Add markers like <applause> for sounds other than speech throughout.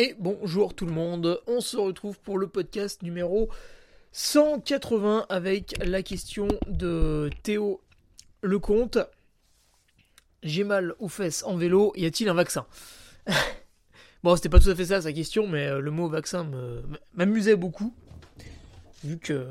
Et bonjour tout le monde, on se retrouve pour le podcast numéro 180 avec la question de Théo Lecomte. J'ai mal aux fesses en vélo, y a-t-il un vaccin? <laughs> Bon, c'était pas tout à fait ça sa question, mais euh, le mot vaccin m'amusait beaucoup, vu que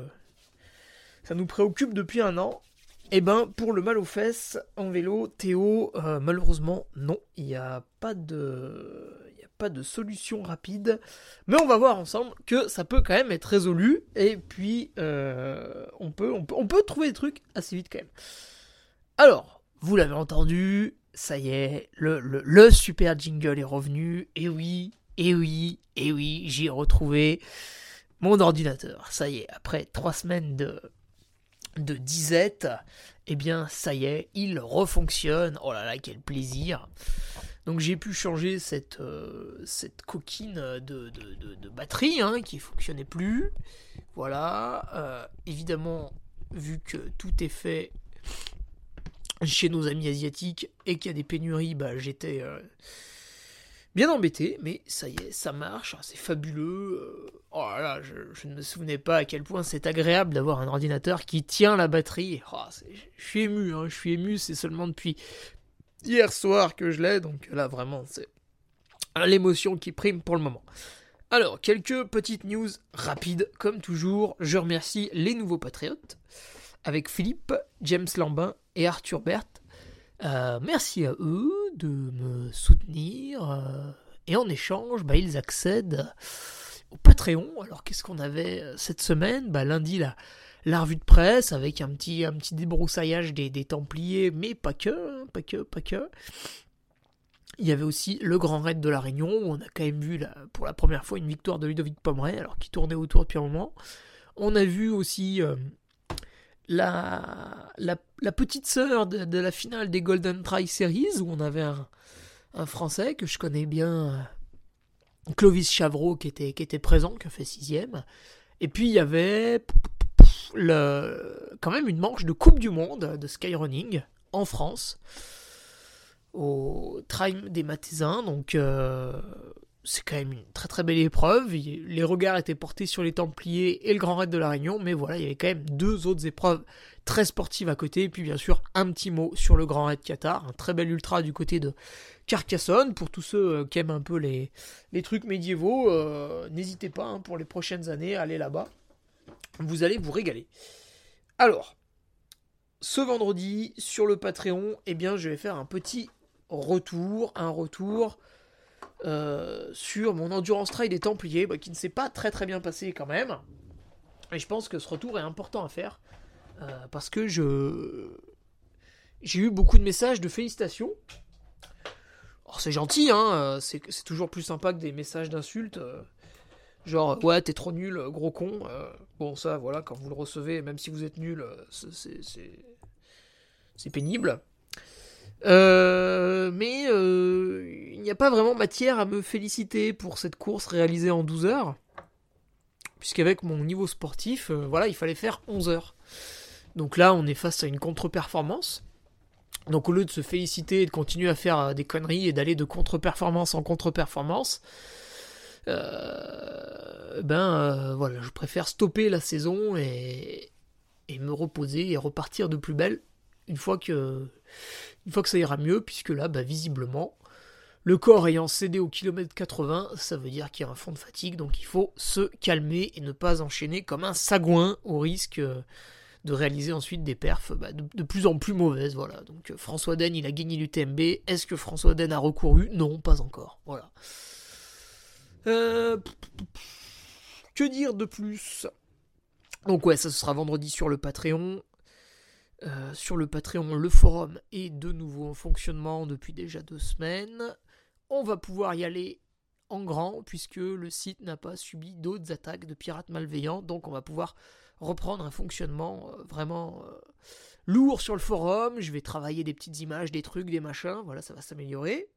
ça nous préoccupe depuis un an. Eh ben, pour le mal aux fesses en vélo, Théo, euh, malheureusement, non, il n'y a pas de pas de solution rapide. Mais on va voir ensemble que ça peut quand même être résolu. Et puis, euh, on, peut, trouver des trucs assez vite quand même. Alors, vous l'avez entendu, ça y est, le, le, super jingle est revenu. Et oui, et oui, et oui, j'ai retrouvé mon ordinateur. Ça y est, après trois semaines de, de disette, eh bien, ça y est, il refonctionne. Oh là là, quel plaisir! Donc j'ai pu changer cette, euh, cette coquine de, de, batterie hein, qui fonctionnait plus. Voilà. Euh, évidemment, vu que tout est fait chez nos amis asiatiques et qu'il y a des pénuries, bah, j'étais euh, bien embêté. Mais ça y est, ça marche. C'est fabuleux. oh là là, je, ne me souvenais pas à quel point c'est agréable d'avoir un ordinateur qui tient la batterie. Oh, je suis ému, hein, je suis ému. C'est seulement depuis hier soir que je l'ai, donc là vraiment c'est l'émotion qui prime pour le moment. Alors, quelques petites news rapides, comme toujours. Je remercie les nouveaux patriotes, avec Philippe, James Lambin et Arthur Berthe. Euh, merci à eux de me soutenir. Euh, et en échange, bah, ils accèdent au Patreon. Alors, qu'est-ce qu'on avait euh, cette semaine? Bah, Lundi, là la revue de presse avec un petit, un petit débroussaillage des, Templiers, mais pas que, hein, pas que, pas que. Il y avait aussi le Grand Raid de la Réunion, où on a quand même vu pour la première fois une victoire de Ludovic Pomeray, alors qu'il tournait autour depuis un moment. On a vu aussi euh, la, la, petite sœur de, la finale des Golden Try Series, où on avait un, Français que je connais bien, Clovis Chavreau, qui était, qui était présent, qui a fait sixième. Et puis il y avait quand même une manche de Coupe du Monde de skyrunning en France au Trime des Mathésins. Donc euh, c'est quand même une très très belle épreuve. Les regards étaient portés sur les Templiers et le Grand Raid de la Réunion, mais voilà, il y avait quand même deux autres épreuves très sportives à côté. Et puis bien sûr, un petit mot sur le Grand Raid Qatar, un très bel ultra du côté de Carcassonne. Pour tous ceux euh, qui aiment un peu les, les trucs médiévaux, euh, n'hésitez pas hein, pour les prochaines années à aller là-bas vous allez vous régaler. Alors, ce vendredi, sur le Patreon, eh bien, je vais faire un petit retour, un retour euh, sur mon Endurance Trail des Templiers, bah, qui ne s'est pas très très bien passé quand même. Et je pense que ce retour est important à faire, euh, parce que je... J'ai eu beaucoup de messages de félicitations. Alors c'est gentil, hein, euh, c'est toujours plus sympa que des messages d'insultes. Genre, ouais, t'es trop nul, gros con. Euh, bon, ça, voilà, quand vous le recevez, même si vous êtes nul, euh, c'est pénible. Euh, mais il n'y a pas vraiment matière à me féliciter pour cette course réalisée en 12 heures. Puisqu'avec mon niveau sportif, voilà, il fallait faire 11 heures. Donc là, on est face à une contre-performance. Donc au lieu de se féliciter et de continuer à faire euh, des conneries et d'aller de contre-performance en contre-performance, euh, ben euh, voilà, je préfère stopper la saison et, me reposer et repartir de plus belle une fois que, une fois que ça ira mieux, puisque là, ben, visiblement, le corps ayant cédé au kilomètre 80, ça veut dire qu'il y a un fond de fatigue, donc il faut se calmer et ne pas enchaîner comme un sagouin au risque de réaliser ensuite des perfs bah, de, plus en plus mauvaises. Voilà. Donc François Den, il a gagné l'UTMB. Est-ce que François Den a recouru? Non, pas encore. Voilà. Euh, que dire de plus? Donc ouais, ça sera vendredi sur le Patreon. Euh, sur le Patreon, le forum est de nouveau en fonctionnement depuis déjà deux semaines. On va pouvoir y aller en grand puisque le site n'a pas subi d'autres attaques de pirates malveillants. Donc on va pouvoir reprendre un fonctionnement euh, vraiment lourd sur le forum. Je vais travailler des petites images, des trucs, des machins. Voilà, ça va s'améliorer.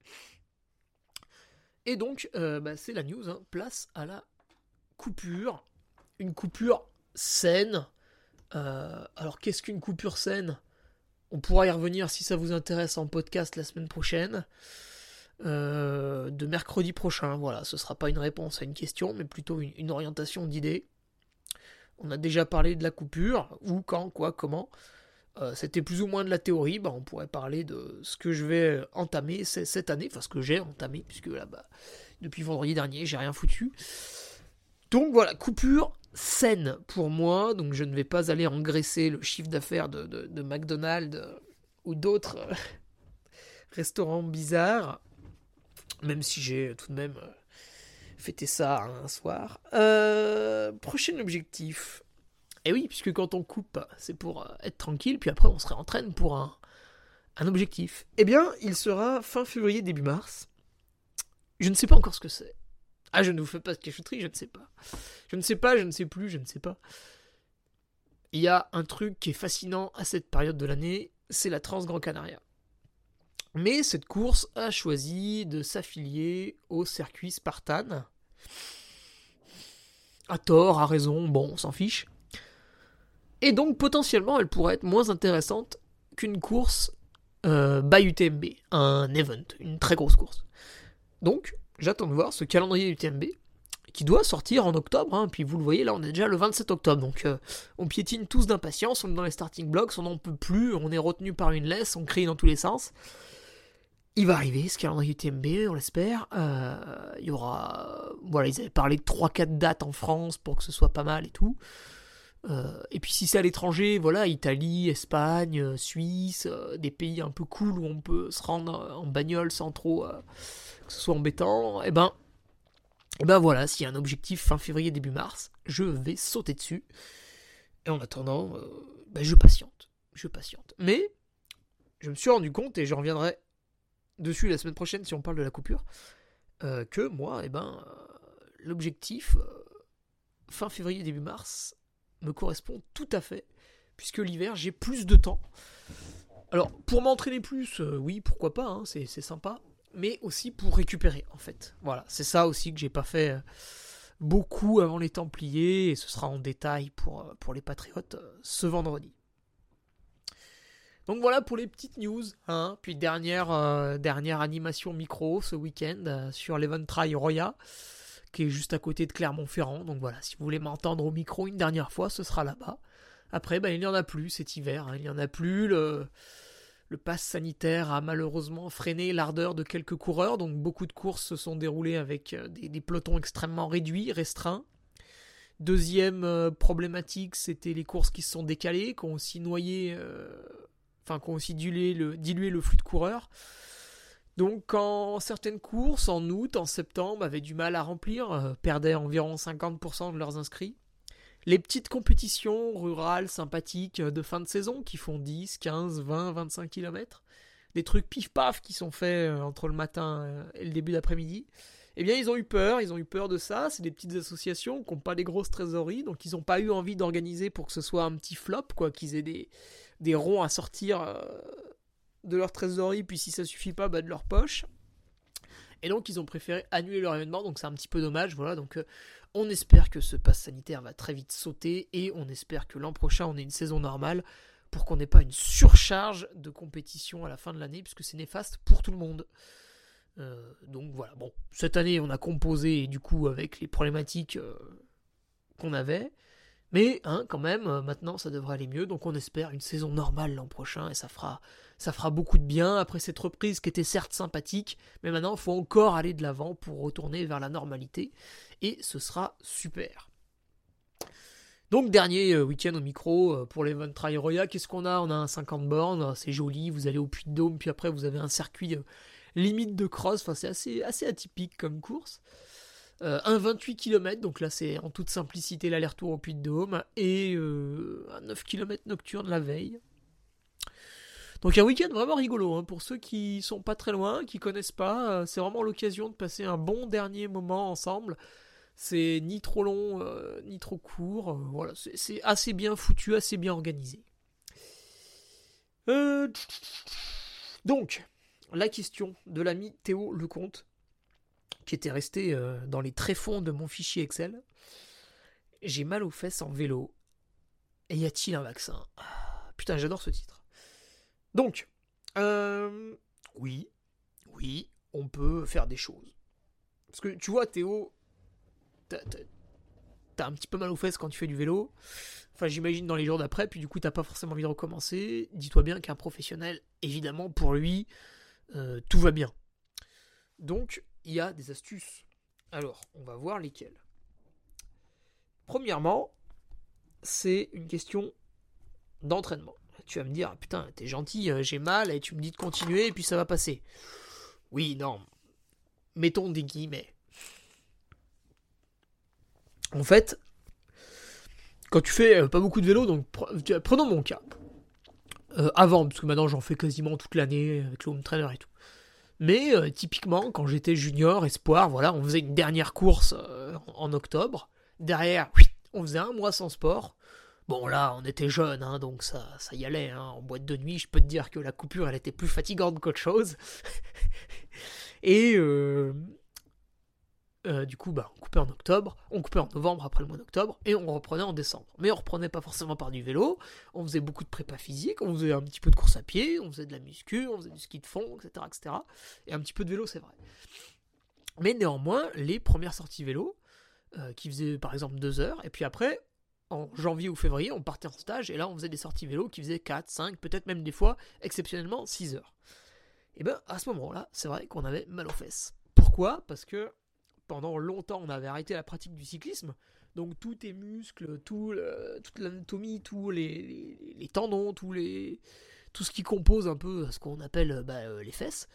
Et donc, euh, bah, c'est la news, hein. place à la coupure. Une coupure saine. Euh, alors, qu'est-ce qu'une coupure saine? On pourra y revenir si ça vous intéresse en podcast la semaine prochaine. Euh, de mercredi prochain, voilà, ce sera pas une réponse à une question, mais plutôt une, orientation d'idée. On a déjà parlé de la coupure, où, quand, quoi, comment. Euh, c'était plus ou moins de la théorie, bah, on pourrait parler de ce que je vais entamer cette année, enfin ce que j'ai entamé, puisque là, bas depuis vendredi dernier, j'ai rien foutu. Donc voilà, coupure saine pour moi, donc je ne vais pas aller engraisser le chiffre d'affaires de, McDonald's euh, ou d'autres euh, <laughs> restaurants bizarres, même si j'ai tout de même fêté ça un soir. prochain objectif, et oui, puisque quand on coupe, c'est pour euh, être tranquille, puis après on se réentraîne pour un, un objectif. Eh bien, il sera fin février, début mars. Je ne sais pas encore ce que c'est. Ah, je ne vous fais pas de cachotterie, je ne sais pas. Je ne sais pas, je ne sais plus, je ne sais pas. Il y a un truc qui est fascinant à cette période de l'année, c'est la Trans Grand Canaria. Mais cette course a choisi de s'affilier au circuit Spartan. À tort, à raison, bon, on s'en fiche. Et donc potentiellement elle pourrait être moins intéressante qu'une course euh, by UTMB, un event, une très grosse course. Donc j'attends de voir ce calendrier UTMB qui doit sortir en octobre, hein. puis vous le voyez là on est déjà le 27 octobre, donc euh, on piétine tous d'impatience, on est dans les starting blocks, on n'en peut plus, on est retenu par une laisse, on crie dans tous les sens. Il va arriver ce calendrier UTMB, on l'espère. Euh, il y aura. Voilà, ils avaient parlé de 3-4 dates en France pour que ce soit pas mal et tout. Euh, et puis si c'est à l'étranger, voilà, Italie, Espagne, euh, Suisse, euh, des pays un peu cool où on peut se rendre en bagnole sans trop que ce soit embêtant, et eh ben, et eh ben voilà, s'il y a un objectif fin février, début mars, je vais sauter dessus. Et en attendant, ben je patiente, je patiente. Mais je me suis rendu compte, et je reviendrai dessus la semaine prochaine si on parle de la coupure, que moi, et eh ben, l'objectif fin février, début mars, me correspond tout à fait, puisque l'hiver, j'ai plus de temps. Alors, pour m'entraîner plus, euh, oui, pourquoi pas, hein, c'est sympa, mais aussi pour récupérer, en fait. Voilà, c'est ça aussi que j'ai pas fait euh, beaucoup avant les Templiers, et ce sera en détail pour, euh, les Patriotes ce vendredi. Donc voilà pour les petites news. Hein. Puis dernière, dernière animation micro ce week-end sur l'Event Roya qui est juste à côté de Clermont-Ferrand. Donc voilà, si vous voulez m'entendre au micro une dernière fois, ce sera là-bas. Après, ben, il n'y en a plus cet hiver, hein. il n'y en a plus. Le, le pass sanitaire a malheureusement freiné l'ardeur de quelques coureurs, donc beaucoup de courses se sont déroulées avec euh, des, pelotons extrêmement réduits, restreints. Deuxième euh, problématique, c'était les courses qui se sont décalées, qui ont aussi noyé, euh, enfin, qui dilué le flux de coureurs. Donc quand certaines courses en août, en septembre avaient du mal à remplir, euh, perdaient environ 50% de leurs inscrits, les petites compétitions rurales sympathiques euh, de fin de saison qui font 10, 15, 20, 25 km, des trucs pif-paf qui sont faits euh, entre le matin et le début d'après-midi, eh bien ils ont eu peur, ils ont eu peur de ça, c'est des petites associations qui n'ont pas des grosses trésoreries, donc ils n'ont pas eu envie d'organiser pour que ce soit un petit flop, quoi, qu'ils aient des, des ronds à sortir de leur trésorerie, puis si ça suffit pas, bah de leur poche. Et donc ils ont préféré annuler leur événement, donc c'est un petit peu dommage, voilà. Donc euh, on espère que ce pass sanitaire va très vite sauter et on espère que l'an prochain on ait une saison normale pour qu'on n'ait pas une surcharge de compétition à la fin de l'année, puisque c'est néfaste pour tout le monde. Euh, donc voilà, bon, cette année on a composé du coup avec les problématiques euh, qu'on avait, mais hein, quand même, euh, maintenant ça devrait aller mieux, donc on espère une saison normale l'an prochain et ça fera, ça fera beaucoup de bien. Après cette reprise qui était certes sympathique, mais maintenant il faut encore aller de l'avant pour retourner vers la normalité. Et ce sera super. Donc dernier week-end au micro pour les Von Roya, qu'est-ce qu'on a? On a un 50 bornes, c'est joli, vous allez au Puy de Dôme, puis après vous avez un circuit limite de cross, enfin c'est assez, assez atypique comme course. Euh, un 28 km, donc là c'est en toute simplicité l'aller-retour au Puy de Dôme, et euh, un 9 km nocturne la veille. Donc un week-end vraiment rigolo, hein. pour ceux qui sont pas très loin, qui connaissent pas, euh, c'est vraiment l'occasion de passer un bon dernier moment ensemble. C'est ni trop long, ni trop court, voilà, c'est assez bien foutu, assez bien organisé. Donc, la question de l'ami Théo Lecomte, qui était resté euh, dans les tréfonds de mon fichier Excel. J'ai mal aux fesses en vélo. Et y a-t-il un vaccin? Ah, Putain, j'adore ce titre. Donc, euh, oui, oui, on peut faire des choses. Parce que tu vois, Théo, t'as un petit peu mal aux fesses quand tu fais du vélo. Enfin, j'imagine dans les jours d'après, puis du coup, t'as pas forcément envie de recommencer. Dis-toi bien qu'un professionnel, évidemment, pour lui, euh, tout va bien. Donc, il y a des astuces. Alors, on va voir lesquelles. Premièrement, c'est une question d'entraînement. Tu vas me dire, putain, t'es gentil, euh, j'ai mal, et tu me dis de continuer, et puis ça va passer. Oui, non. Mettons des guillemets. En fait, quand tu fais euh, pas beaucoup de vélo, donc prenons mon cas. Euh, avant, parce que maintenant j'en fais quasiment toute l'année avec le home trainer et tout. Mais euh, typiquement, quand j'étais junior, espoir, voilà, on faisait une dernière course euh, en octobre. Derrière, on faisait un mois sans sport. Bon là, on était jeunes, hein, donc ça, ça y allait. Hein. En boîte de nuit, je peux te dire que la coupure, elle était plus fatigante qu'autre chose. <laughs> et, euh, du coup, bah, on coupait en octobre, on coupait en novembre après le mois d'octobre, et on reprenait en décembre. Mais on reprenait pas forcément par du vélo, on faisait beaucoup de prépa physique, on faisait un petit peu de course à pied, on faisait de la muscu, on faisait du ski de fond, etc. etc. et un petit peu de vélo, c'est vrai. Mais néanmoins, les premières sorties vélo, euh, qui faisaient par exemple 2 heures, et puis après, en janvier ou février, on partait en stage, et là on faisait des sorties vélo qui faisaient 4, 5, peut-être même des fois, exceptionnellement, 6 heures. Et ben à ce moment-là, c'est vrai qu'on avait mal aux fesses. Pourquoi? Parce que pendant longtemps, on avait arrêté la pratique du cyclisme. Donc tous tes muscles, tout toute l'anatomie, tous les, tendons, tous les, tout ce qui compose un peu ce qu'on appelle bah, euh, les fesses,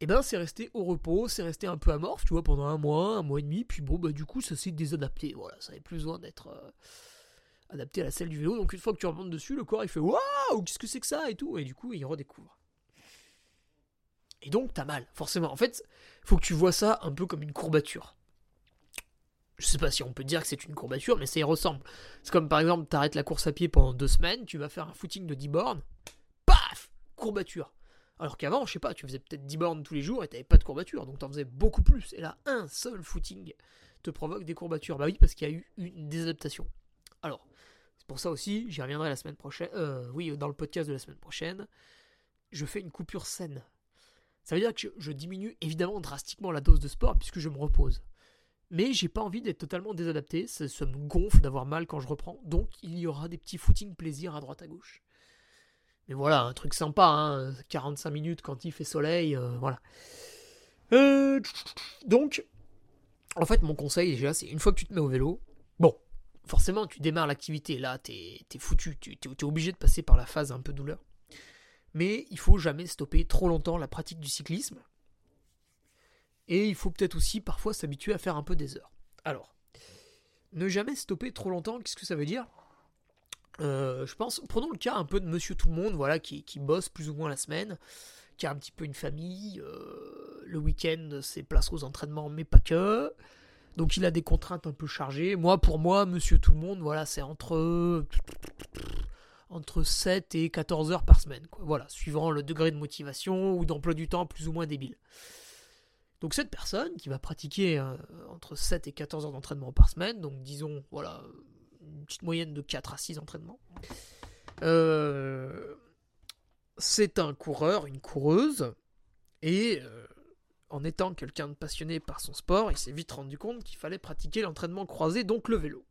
et eh ben c'est resté au repos, c'est resté un peu amorphe, tu vois, pendant un mois, un mois et demi, puis bon, bah du coup ça s'est désadapté, voilà, ça avait plus besoin d'être euh, adapté à la selle du vélo, donc une fois que tu remontes dessus, le corps il fait waouh, qu'est-ce que c'est que ça? et tout, et du coup il redécouvre. Et donc, t'as mal, forcément. En fait, faut que tu vois ça un peu comme une courbature. Je sais pas si on peut dire que c'est une courbature, mais ça y ressemble. C'est comme par exemple, t'arrêtes la course à pied pendant deux semaines, tu vas faire un footing de 10 bornes, paf Courbature. Alors qu'avant, je sais pas, tu faisais peut-être 10 bornes tous les jours et t'avais pas de courbature, donc t'en faisais beaucoup plus. Et là, un seul footing te provoque des courbatures. Bah oui, parce qu'il y a eu une désadaptation. Alors, c'est pour ça aussi, j'y reviendrai la semaine prochaine, euh, oui, dans le podcast de la semaine prochaine, je fais une coupure saine. Ça veut dire que je, diminue évidemment drastiquement la dose de sport puisque je me repose. Mais j'ai pas envie d'être totalement désadapté, ça, me gonfle d'avoir mal quand je reprends, donc il y aura des petits footings plaisir à droite à gauche. Mais voilà, un truc sympa, 45 hein, minutes quand il fait soleil, euh, voilà. Euh, donc, en fait, mon conseil déjà, c'est une fois que tu te mets au vélo, bon, forcément, tu démarres l'activité, là, t'es es foutu, tu es obligé de passer par la phase un peu douleur mais il faut jamais stopper trop longtemps la pratique du cyclisme. Et il faut peut-être aussi parfois s'habituer à faire un peu des heures. Alors, ne jamais stopper trop longtemps, qu'est-ce que ça veut dire? Euh, Je pense, prenons le cas un peu de Monsieur Tout le Monde, voilà, qui, bosse plus ou moins la semaine, qui a un petit peu une famille, euh, le week-end c'est place aux entraînements, mais pas que. Donc il a des contraintes un peu chargées. Moi, pour moi, Monsieur Tout le Monde, voilà, c'est entre entre 7 et 14 heures par semaine. Voilà, suivant le degré de motivation ou d'emploi du temps plus ou moins débile. Donc cette personne qui va pratiquer euh, entre 7 et 14 heures d'entraînement par semaine, donc disons, voilà, une petite moyenne de 4 à 6 entraînements, Euh, c'est un coureur, une coureuse, et euh, en étant quelqu'un de passionné par son sport, il s'est vite rendu compte qu'il fallait pratiquer l'entraînement croisé, donc le vélo.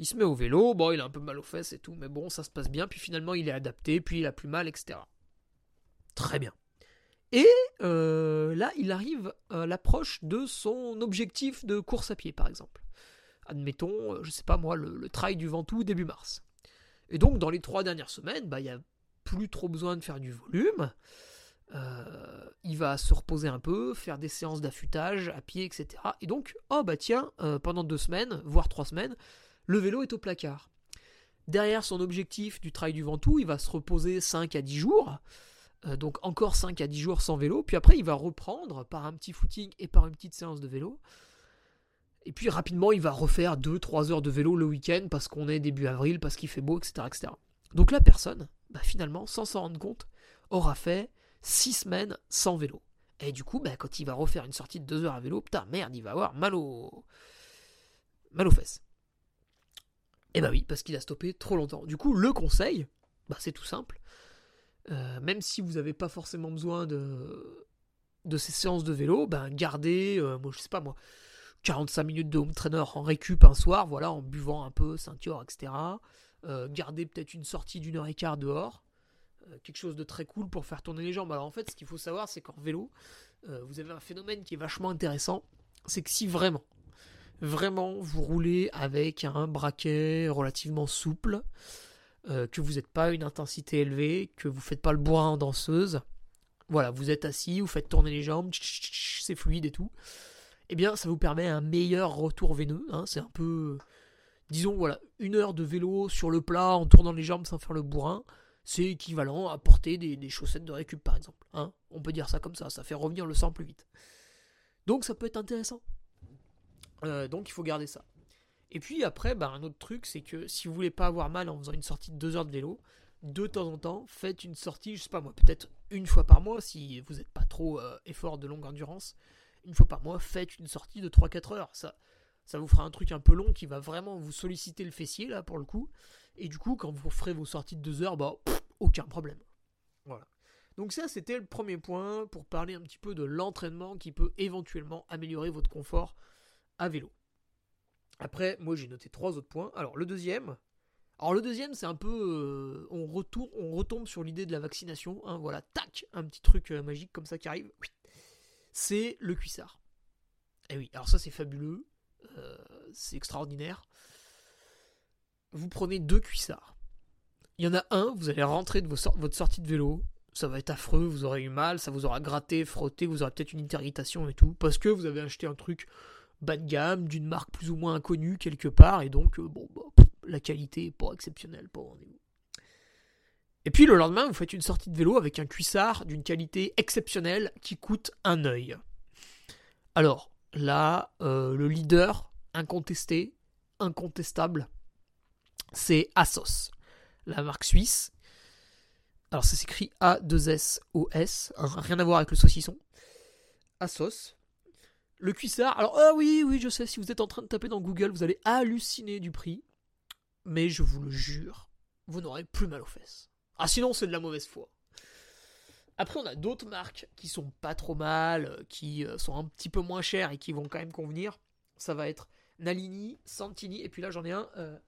Il se met au vélo, bon, il a un peu mal aux fesses et tout, mais bon, ça se passe bien, puis finalement il est adapté, puis il a plus mal, etc. Très bien. Et euh, là, il arrive à l'approche de son objectif de course à pied, par exemple. Admettons, euh, je sais pas moi, le, trail du Ventoux début mars. Et donc, dans les trois dernières semaines, bah, il n'y a plus trop besoin de faire du volume. Euh, il va se reposer un peu, faire des séances d'affûtage à pied, etc. Et donc, oh bah tiens, pendant deux semaines, voire trois semaines, le vélo est au placard. Derrière son objectif du trail du Ventoux, il va se reposer 5 à 10 jours. Euh, donc encore 5 à 10 jours sans vélo. Puis après, il va reprendre par un petit footing et par une petite séance de vélo. Et puis rapidement, il va refaire 2-3 heures de vélo le week-end parce qu'on est début avril, parce qu'il fait beau, etc. Donc la personne, bah, finalement, sans s'en rendre compte, aura fait 6 semaines sans vélo. Et du coup, bah, quand il va refaire une sortie de 2 heures à vélo, putain, merde, il va avoir mal, au... mal aux fesses. Eh bah oui, parce qu'il a stoppé trop longtemps. Du coup, le conseil, bah, c'est tout simple. Euh, même si vous n'avez pas forcément besoin de, de ces séances de vélo, ben gardez, euh, moi je sais pas moi, 45 minutes de home trainer en récup un soir, voilà, en buvant un peu, ceinture, etc. Euh, gardez peut-être une sortie d'une heure et quart dehors, quelque chose de très cool pour faire tourner les jambes. Alors en fait, ce qu'il faut savoir, c'est qu'en vélo, vous avez un phénomène qui est vachement intéressant, c'est que si vraiment, vraiment vous roulez avec un braquet relativement souple, euh, que vous n'êtes pas une intensité élevée, que vous faites pas le bourrin en danseuse. Voilà, vous êtes assis, vous faites tourner les jambes, c'est fluide et tout. Eh bien, ça vous permet un meilleur retour veineux. Hein. c'est un peu, disons, voilà, une heure de vélo sur le plat en tournant les jambes sans faire le bourrin. C'est équivalent à porter des, chaussettes de récup, par exemple. Hein. On peut dire ça comme ça, ça fait revenir le sang plus vite. Donc ça peut être intéressant. Euh, donc il faut garder ça. Et puis après, bah, un autre truc, c'est que si vous voulez pas avoir mal en faisant une sortie de 2 heures de vélo, de temps en temps, faites une sortie, je sais pas moi, peut-être une fois par mois, si vous n'êtes pas trop euh, effort de longue endurance, une fois par mois, faites une sortie de 3-4 heures. Ça, ça vous fera un truc un peu long qui va vraiment vous solliciter le fessier, là, pour le coup. Et du coup, quand vous ferez vos sorties de 2 heures, bah, aucun problème. Voilà. Donc ça, c'était le premier point pour parler un petit peu de l'entraînement qui peut éventuellement améliorer votre confort vélo. Après, moi j'ai noté trois autres points. Alors le deuxième, alors le deuxième c'est un peu, euh, on retourne, on retombe sur l'idée de la vaccination. Hein, voilà, tac, un petit truc euh, magique comme ça qui arrive. C'est le cuissard. Et eh oui, alors ça c'est fabuleux, euh, c'est extraordinaire. Vous prenez deux cuissards. Il y en a un, vous allez rentrer de votre sortie de vélo, ça va être affreux, vous aurez eu mal, ça vous aura gratté, frotté, vous aurez peut-être une interritation et tout, parce que vous avez acheté un truc bas de gamme, d'une marque plus ou moins inconnue quelque part, et donc, euh, bon, bah, la qualité est pas exceptionnelle, pas rendez-vous. Et puis le lendemain, vous faites une sortie de vélo avec un cuissard d'une qualité exceptionnelle qui coûte un œil. Alors, là, euh, le leader incontesté, incontestable, c'est Asos, la marque suisse. Alors ça s'écrit A2SOS, rien à voir avec le saucisson. Asos, le cuissard, alors ah oui, oui, je sais, si vous êtes en train de taper dans Google, vous allez halluciner du prix. Mais je vous le jure, vous n'aurez plus mal aux fesses. Ah sinon, c'est de la mauvaise foi. Après, on a d'autres marques qui sont pas trop mal, euh, qui euh, sont un petit peu moins chères et qui vont quand même convenir. Ça va être Nalini, Santini, et puis là j'en ai un. Euh,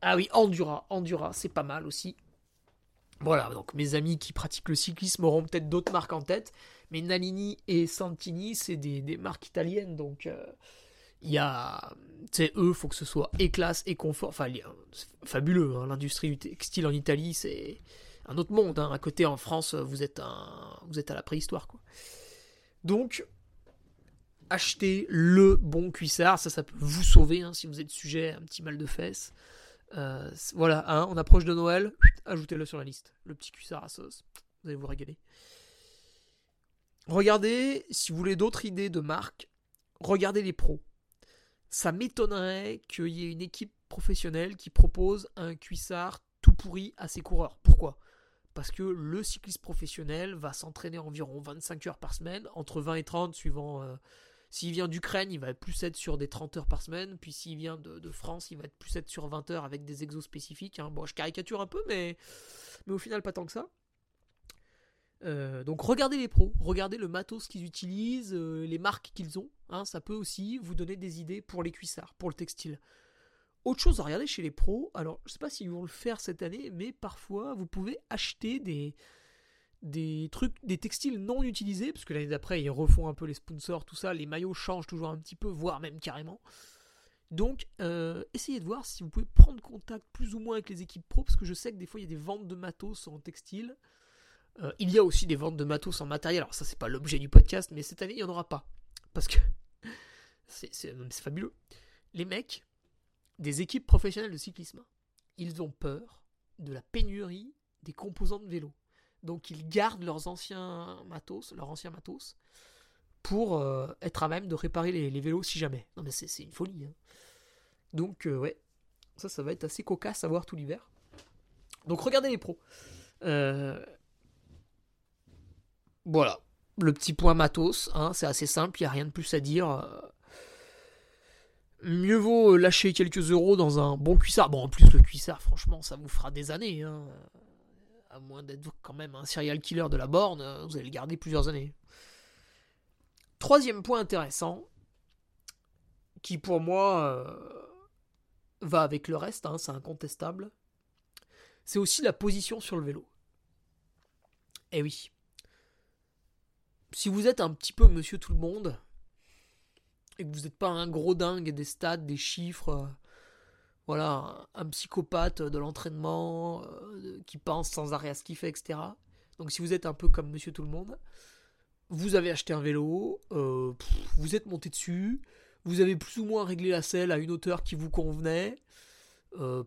ah oui, Endura. Endura, c'est pas mal aussi. Voilà, donc mes amis qui pratiquent le cyclisme auront peut-être d'autres marques en tête, mais Nalini et Santini, c'est des, marques italiennes, donc euh, il y a, tu eux, faut que ce soit et classe et confort. Enfin, fabuleux, hein, l'industrie du textile en Italie, c'est un autre monde. Hein. À côté, en France, vous êtes, vous êtes à la préhistoire. Donc, achetez le bon cuissard, ça, ça peut vous sauver hein, si vous êtes sujet à un petit mal de fesses. Euh, voilà, hein, on approche de Noël, ajoutez-le sur la liste. Le petit cuissard à sauce, vous allez vous régaler. Regardez, si vous voulez d'autres idées de marque, regardez les pros. Ça m'étonnerait qu'il y ait une équipe professionnelle qui propose un cuissard tout pourri à ses coureurs. Pourquoi? Parce que le cycliste professionnel va s'entraîner environ 25 heures par semaine, entre 20 et 30 suivant, euh, S'il vient d'Ukraine, il va plus être sur des 30 heures par semaine. Puis s'il vient de, France, il va être plus être sur 20 heures avec des exos spécifiques. Hein. Bon, je caricature un peu, mais, mais au final, pas tant que ça. Euh, donc regardez les pros, regardez le matos qu'ils utilisent, euh, les marques qu'ils ont. Hein. ça peut aussi vous donner des idées pour les cuissards, pour le textile. Autre chose à regarder chez les pros, alors je sais pas s'ils vont le faire cette année, mais parfois vous pouvez acheter des, trucs, des textiles non utilisés, parce que l'année d'après ils refont un peu les sponsors, tout ça, les maillots changent toujours un petit peu, voire même carrément. Donc euh, essayez de voir si vous pouvez prendre contact plus ou moins avec les équipes pro, parce que je sais que des fois il y a des ventes de matos en textile. Euh, il y a aussi des ventes de matos en matériel, alors ça c'est pas l'objet du podcast, mais cette année il n'y en aura pas. Parce que <laughs> c'est fabuleux. Les mecs, des équipes professionnelles de cyclisme, ils ont peur de la pénurie des composants de vélo. Donc ils gardent leurs anciens matos, leurs anciens matos, pour euh, être à même de réparer les, vélos si jamais. Non mais c'est une folie. Hein. Donc euh, ouais, ça ça va être assez cocasse à voir tout l'hiver. Donc regardez les pros. Euh, voilà, le petit point matos, hein, c'est assez simple, il n'y a rien de plus à dire. Mieux vaut lâcher quelques euros dans un bon cuissard. Bon, en plus, le cuissard, franchement, ça vous fera des années. Hein à moins d'être quand même un serial killer de la borne, euh, vous allez le garder plusieurs années. Troisième point intéressant, qui pour moi euh, va avec le reste, hein, c'est incontestable, c'est aussi la position sur le vélo. Eh oui. Si vous êtes un petit peu monsieur tout le monde, et que vous n'êtes pas un gros dingue des stats, des chiffres, euh, voilà, un, psychopathe de l'entraînement, euh, qui pense sans arrêt à ce qu'il fait, etc. Donc si vous êtes un peu comme Monsieur Tout le Monde, vous avez acheté un vélo, euh, vous êtes monté dessus, vous avez plus ou moins réglé la selle à une hauteur qui vous convenait.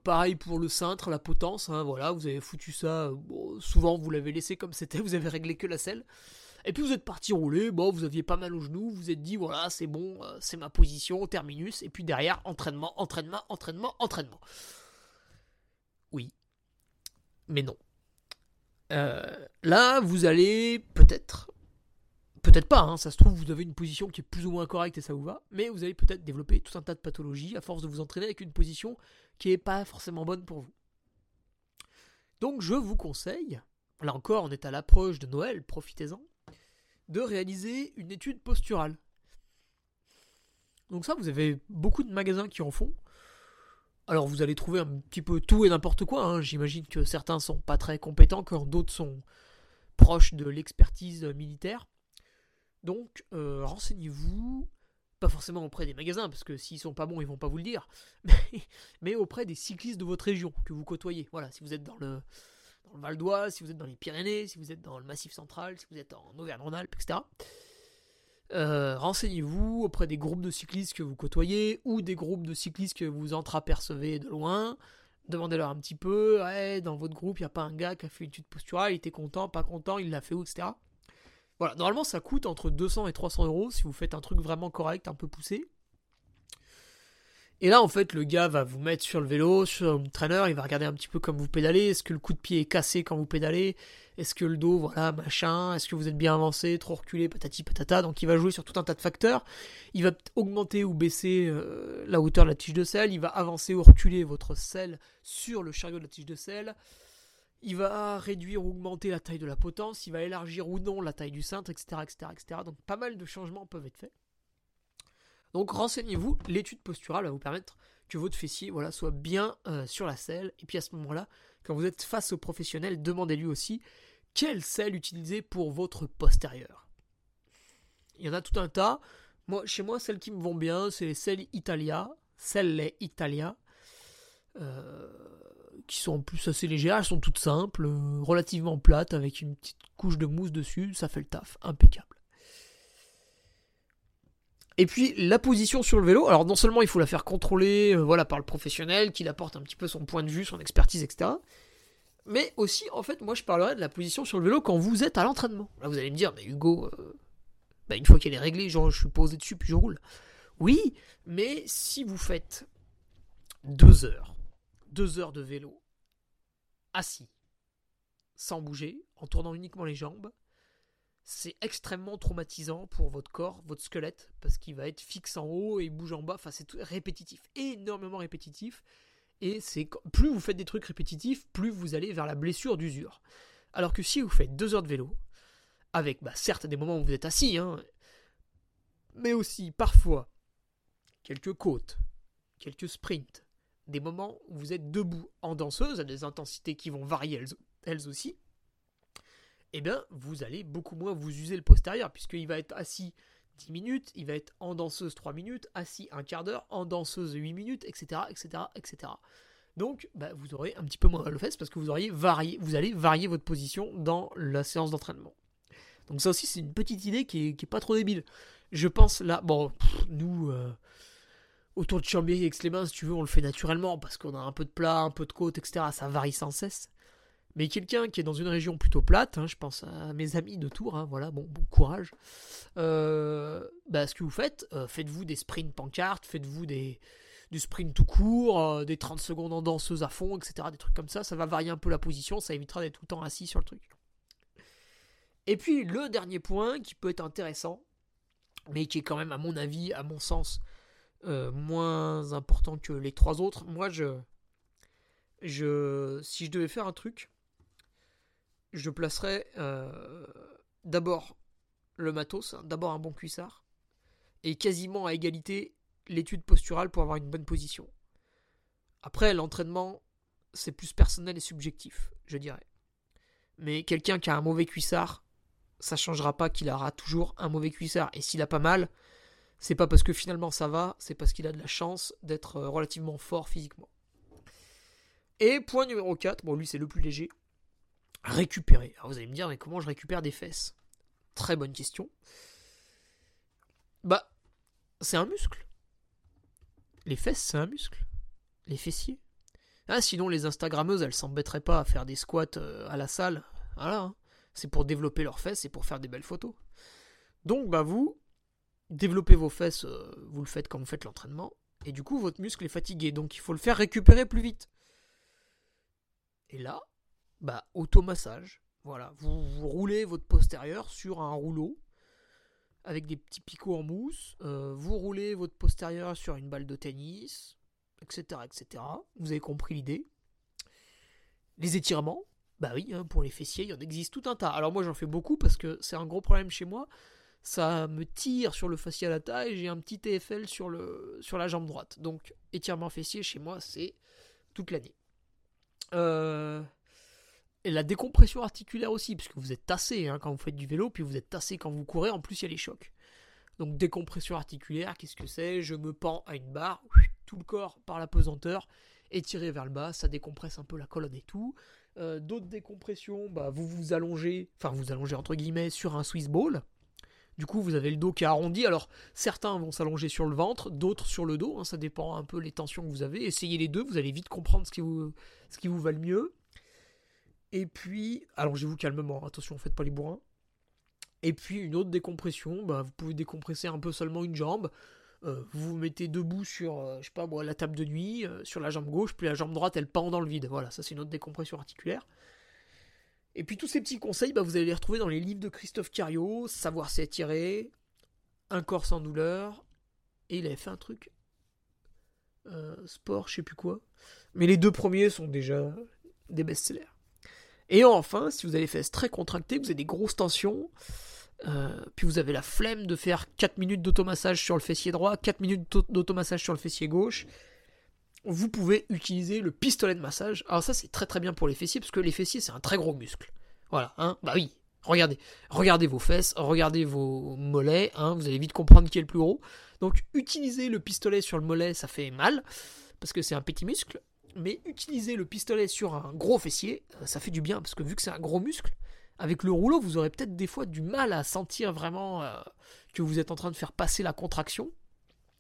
Pareil pour le cintre, la potence, hein, voilà, vous avez foutu ça, souvent vous l'avez laissé comme c'était, <laughs> vous avez réglé que la selle. Et puis vous êtes parti rouler, bon, vous aviez pas mal au genou, vous êtes dit, voilà, c'est bon, euh, c'est ma position, terminus, et puis derrière, entraînement, entraînement, entraînement, entraînement. Oui. Mais non. Euh, là, vous allez peut-être, peut-être pas, hein, ça se trouve, vous avez une position qui est plus ou moins correcte et ça vous va, mais vous allez peut-être développer tout un tas de pathologies à force de vous entraîner avec une position qui n'est pas forcément bonne pour vous. Donc je vous conseille, là encore on est à l'approche de Noël, profitez-en, de réaliser une étude posturale. Donc ça, vous avez beaucoup de magasins qui en font. Alors vous allez trouver un petit peu tout et n'importe quoi. Hein. J'imagine que certains sont pas très compétents, quand d'autres sont proches de l'expertise militaire. Donc euh, renseignez-vous, pas forcément auprès des magasins, parce que s'ils sont pas bons, ils vont pas vous le dire, <laughs> mais auprès des cyclistes de votre région que vous côtoyez. Voilà, si vous êtes dans le dans le Val d'Oise, si vous êtes dans les Pyrénées, si vous êtes dans le Massif central, si vous êtes en Auvergne-Rhône-Alpes, etc. Euh, renseignez-vous auprès des groupes de cyclistes que vous côtoyez ou des groupes de cyclistes que vous entreapercevez de loin. Demandez-leur un petit peu, dans votre groupe, il n'y a pas un gars qui a fait une étude posturale, il était content, pas content, il l'a fait où, etc. Voilà, normalement ça coûte entre 200 et 300 euros si vous faites un truc vraiment correct, un peu poussé. Et là, en fait, le gars va vous mettre sur le vélo, sur le trainer, il va regarder un petit peu comme vous pédalez. Est-ce que le coup de pied est cassé quand vous pédalez? Est-ce que le dos, voilà, machin? Est-ce que vous êtes bien avancé, trop reculé, patati patata? Donc il va jouer sur tout un tas de facteurs. Il va augmenter ou baisser euh, la hauteur de la tige de selle. Il va avancer ou reculer votre selle sur le chariot de la tige de selle. Il va réduire ou augmenter la taille de la potence. Il va élargir ou non la taille du cintre, etc., etc., etc. Donc pas mal de changements peuvent être faits. Donc renseignez-vous, l'étude posturale va vous permettre que votre fessier voilà, soit bien euh, sur la selle. Et puis à ce moment-là, quand vous êtes face au professionnel, demandez-lui aussi quelle selle utiliser pour votre postérieur. Il y en a tout un tas. Chez moi, celles qui me vont bien, c'est les selles Italia, celles Italia, euh, qui sont en plus assez légères. Elles sont toutes simples, euh, relativement plates, avec une petite couche de mousse dessus. Ça fait le taf, impeccable. Et puis la position sur le vélo, alors non seulement il faut la faire contrôler euh, voilà, par le professionnel, qui apporte un petit peu son point de vue, son expertise, etc. Mais aussi, en fait, moi je parlerai de la position sur le vélo quand vous êtes à l'entraînement. Là vous allez me dire, mais Hugo, euh, bah, une fois qu'elle est réglée, je suis posé dessus puis je roule. Oui, mais si vous faites deux heures, deux heures de vélo, assis, sans bouger, en tournant uniquement les jambes, c'est extrêmement traumatisant pour votre corps, votre squelette, parce qu'il va être fixe en haut et bouge en bas. Enfin, c'est répétitif, énormément répétitif. Et c'est plus vous faites des trucs répétitifs, plus vous allez vers la blessure d'usure. Alors que si vous faites deux heures de vélo, avec bah, certes des moments où vous êtes assis, hein, mais aussi parfois quelques côtes, quelques sprints, des moments où vous êtes debout en danseuse à des intensités qui vont varier elles, aussi, eh bien vous allez beaucoup moins vous user le postérieur, puisqu'il va être assis 10 minutes, il va être en danseuse 3 minutes, assis un quart d'heure, en danseuse 8 minutes, etc. etc., etc. Donc bah, vous aurez un petit peu moins mal aux fesses parce que vous, auriez varié, vous allez varier votre position dans la séance d'entraînement. Donc ça aussi c'est une petite idée qui est, pas trop débile. Je pense là, bon, nous, euh, autour de Chambéry, Aix-les-Bains, si tu veux, on le fait naturellement parce qu'on a un peu de plat, un peu de côte, etc. Ça varie sans cesse. Mais quelqu'un qui est dans une région plutôt plate, hein, je pense à mes amis de Tours, hein, voilà, bon, courage. Euh, bah, ce que vous faites, euh, faites-vous des sprints pancartes, faites-vous des, du sprint tout court, euh, des 30 secondes en danseuse à fond, etc. Des trucs comme ça, ça va varier un peu la position, ça évitera d'être tout le temps assis sur le truc. Et puis le dernier point qui peut être intéressant, mais qui est quand même à mon avis, à mon sens, moins important que les trois autres. Moi, je, je, si je devais faire un truc, je placerais euh, d'abord le matos, hein, d'abord un bon cuissard, et quasiment à égalité l'étude posturale pour avoir une bonne position. Après, l'entraînement, c'est plus personnel et subjectif, je dirais. Mais quelqu'un qui a un mauvais cuissard, ça changera pas qu'il aura toujours un mauvais cuissard. Et s'il a pas mal, c'est pas parce que finalement ça va, c'est parce qu'il a de la chance d'être euh, relativement fort physiquement. Et point numéro 4, bon lui c'est le plus léger, récupérer. Alors vous allez me dire, mais comment je récupère des fesses? Très bonne question. Bah, c'est un muscle. Les fesses, c'est un muscle. Les fessiers. Ah, sinon les Instagrammeuses, elles s'embêteraient pas à faire des squats euh, à la salle. Voilà. Hein. C'est pour développer leurs fesses et pour faire des belles photos. Donc, bah vous, développer vos fesses, euh, vous le faites quand vous faites l'entraînement, et du coup votre muscle est fatigué, donc il faut le faire récupérer plus vite. Et là, bah automassage, voilà, vous, roulez votre postérieur sur un rouleau avec des petits picots en mousse, euh, vous roulez votre postérieur sur une balle de tennis, etc., etc. Vous avez compris l'idée. Les étirements, bah oui, hein, pour les fessiers, il y en existe tout un tas. Alors moi j'en fais beaucoup parce que c'est un gros problème chez moi ça me tire sur le fascia lata et j'ai un petit TFL sur, le, sur la jambe droite. Donc étirement fessier chez moi, c'est toute l'année. Euh, et la décompression articulaire aussi, puisque vous êtes tassé hein, quand vous faites du vélo, puis vous êtes tassé quand vous courez, en plus il y a les chocs. Donc décompression articulaire, qu'est-ce que c'est? Je me pends à une barre, <laughs> tout le corps par la pesanteur, étiré vers le bas, ça décompresse un peu la colonne et tout. Euh, d'autres décompressions, bah, vous vous allongez, enfin vous allongez entre guillemets sur un Swiss ball, du coup, vous avez le dos qui est arrondi. Alors, certains vont s'allonger sur le ventre, d'autres sur le dos. Hein, ça dépend un peu les tensions que vous avez. Essayez les deux, vous allez vite comprendre ce qui vous, ce qui vous va le mieux. Et puis, allongez-vous calmement. Attention, faites pas les bourrins. Et puis, une autre décompression. Bah, vous pouvez décompresser un peu seulement une jambe. Euh, vous vous mettez debout sur, euh, je sais pas la table de nuit, euh, sur la jambe gauche, puis la jambe droite, elle pend dans le vide. Voilà, ça c'est une autre décompression articulaire. Et puis tous ces petits conseils, bah, vous allez les retrouver dans les livres de Christophe Cario, Savoir s'étirer, Un corps sans douleur, et il avait fait un truc. Euh, sport, je sais plus quoi. Mais les deux premiers sont déjà des best-sellers. Et enfin, si vous avez les fesses très contractées, vous avez des grosses tensions, euh, puis vous avez la flemme de faire 4 minutes d'automassage sur le fessier droit, 4 minutes d'automassage sur le fessier gauche, vous pouvez utiliser le pistolet de massage. Alors ça c'est très très bien pour les fessiers parce que les fessiers c'est un très gros muscle. Voilà, hein, bah oui. Regardez, regardez vos fesses, regardez vos mollets, hein, vous allez vite comprendre qui est le plus gros. Donc utiliser le pistolet sur le mollet, ça fait mal parce que c'est un petit muscle, mais utiliser le pistolet sur un gros fessier, euh, ça fait du bien parce que vu que c'est un gros muscle, avec le rouleau, vous aurez peut-être des fois du mal à sentir vraiment euh, que vous êtes en train de faire passer la contraction.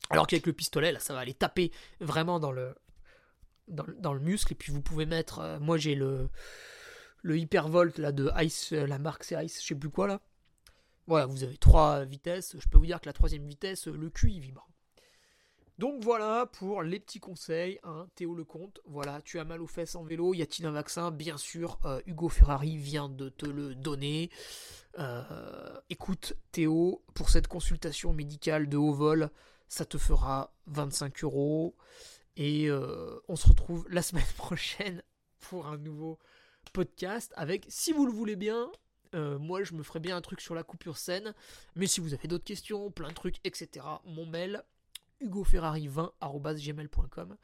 Alors qu'avec le pistolet, là, ça va aller taper vraiment dans le, dans, le muscle. Et puis vous pouvez mettre. Euh, moi, j'ai le, le Hypervolt là, de Ice, la marque c'est Ice, je sais plus quoi là. Voilà, vous avez trois vitesses. Je peux vous dire que la troisième vitesse, le cul il vibre. Donc voilà pour les petits conseils, hein, Théo Lecomte. Voilà, tu as mal aux fesses en vélo, y a-t-il un vaccin? Bien sûr, euh, Hugo Ferrari vient de te le donner. Euh, écoute, Théo, pour cette consultation médicale de haut vol, ça te fera 25 euros. Et euh, on se retrouve la <laughs> semaine prochaine pour un nouveau podcast avec, si vous le voulez bien, moi je me ferai bien un truc sur la coupure saine. Mais si vous avez d'autres questions, plein de trucs, etc., mon mail hugoferrari20.gmail.com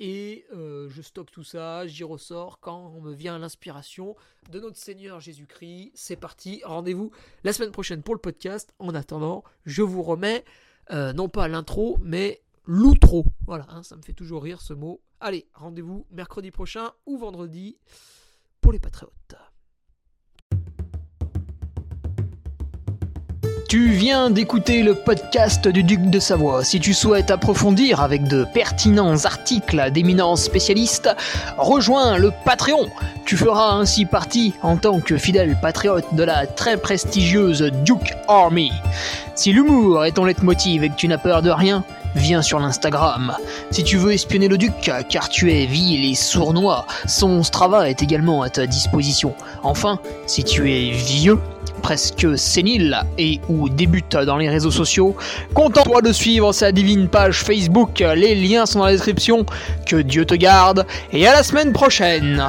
et euh, je stocke tout ça, j'y ressors quand me vient l'inspiration de notre Seigneur Jésus-Christ. C'est parti, rendez-vous la semaine prochaine pour le podcast. En attendant, je vous remets euh, non pas l'intro, mais l'outro. Voilà, hein, ça me fait toujours rire ce mot. Allez, rendez-vous mercredi prochain ou vendredi pour les patriotes. Tu viens d'écouter le podcast du Duc de Savoie. Si tu souhaites approfondir avec de pertinents articles d'éminents spécialistes, rejoins le Patreon. Tu feras ainsi partie, en tant que fidèle patriote, de la très prestigieuse Duke Army. Si l'humour est ton leitmotiv et que tu n'as peur de rien, viens sur l'Instagram. Si tu veux espionner le duc, car tu es vil et sournois, son Strava est également à ta disposition. Enfin, si tu es vieux, presque sénile et ou débute dans les réseaux sociaux, contente-toi de suivre sa divine page Facebook, les liens sont dans la description, que Dieu te garde, et à la semaine prochaine